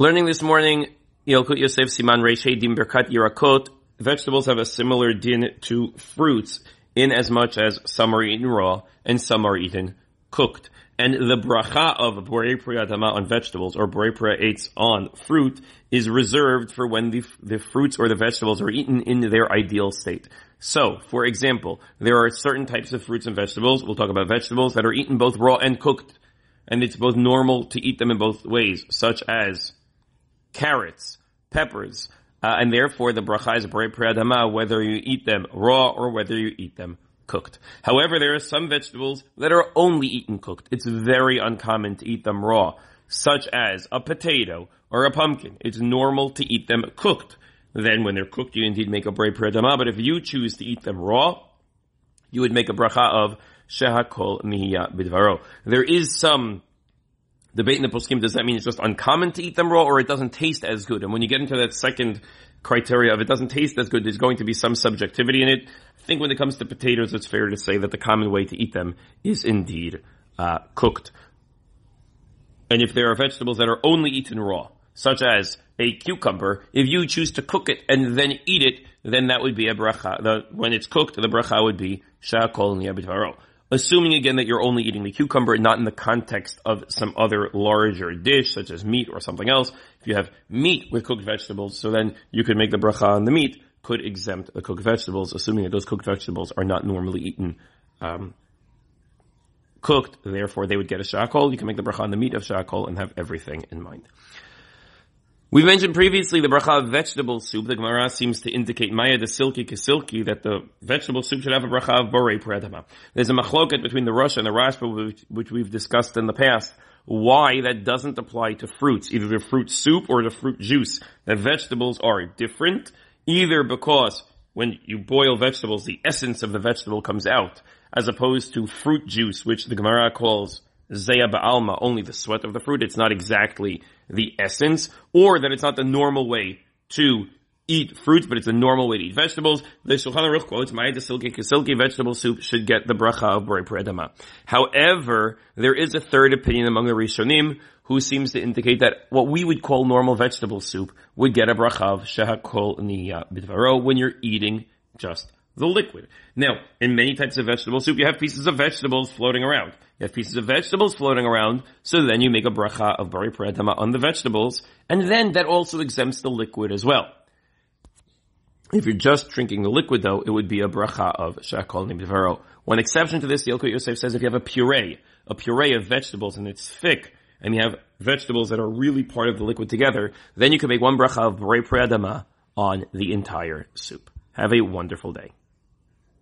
Learning this morning, Yalkut Yosef Siman Reish Dim Berkat Yirakot, vegetables have a similar din to fruits in as much as some are eaten raw and some are eaten cooked. And the bracha of Borei Priyadama on vegetables or Borei Priyates on fruit is reserved for when the, the fruits or the vegetables are eaten in their ideal state. So, for example, there are certain types of fruits and vegetables, we'll talk about vegetables, that are eaten both raw and cooked. And it's both normal to eat them in both ways, such as carrots, peppers, uh, and therefore the bracha is brei priadama whether you eat them raw or whether you eat them cooked. However, there are some vegetables that are only eaten cooked. It's very uncommon to eat them raw, such as a potato or a pumpkin. It's normal to eat them cooked. Then when they're cooked, you indeed make a brei priadama, but if you choose to eat them raw, you would make a bracha of shehakol mihiya bidvaro. There is some debate in the poskim, does that mean it's just uncommon to eat them raw or it doesn't taste as good? And when you get into that second criteria of it doesn't taste as good, there's going to be some subjectivity in it. I think when it comes to potatoes, it's fair to say that the common way to eat them is indeed uh, cooked. And if there are vegetables that are only eaten raw, such as a cucumber, if you choose to cook it and then eat it, then that would be a bracha. The, when it's cooked, the bracha would be shakol niyabitaro assuming again that you're only eating the cucumber, and not in the context of some other larger dish, such as meat or something else. If you have meat with cooked vegetables, so then you could make the bracha on the meat, could exempt the cooked vegetables, assuming that those cooked vegetables are not normally eaten um, cooked. Therefore, they would get a shakol. You can make the bracha on the meat of shakol and have everything in mind. We mentioned previously the bracha of vegetable soup. The Gemara seems to indicate maya de silky kisilki that the vegetable soup should have a bracha of borei pradama. There's a machloket between the Rosh and the Rashba, which, we've discussed in the past. Why that doesn't apply to fruits, either the fruit soup or the fruit juice. That vegetables are different, either because when you boil vegetables, the essence of the vegetable comes out, as opposed to fruit juice, which the Gemara calls zeya ba'alma, only the sweat of the fruit. It's not exactly the essence, or that it's not the normal way to eat fruits, but it's a normal way to eat vegetables. The Shulchan Aruch quotes, "Ma'id silky silky vegetable soup should get the bracha of borei predama." However, there is a third opinion among the Rishonim who seems to indicate that what we would call normal vegetable soup would get a bracha of shehakol niya bidvaro when you're eating just the liquid. Now, in many types of vegetable soup, you have pieces of vegetables floating around. You have pieces of vegetables floating around, so then you make a bracha of bari pradama on the vegetables, and then that also exempts the liquid as well. If you're just drinking the liquid though, it would be a bracha of shakol nimdvaro. One exception to this, the Yalkut Yosef says if you have a puree, a puree of vegetables and it's thick, and you have vegetables that are really part of the liquid together, then you can make one bracha of bari pradama on the entire soup. Have a wonderful day.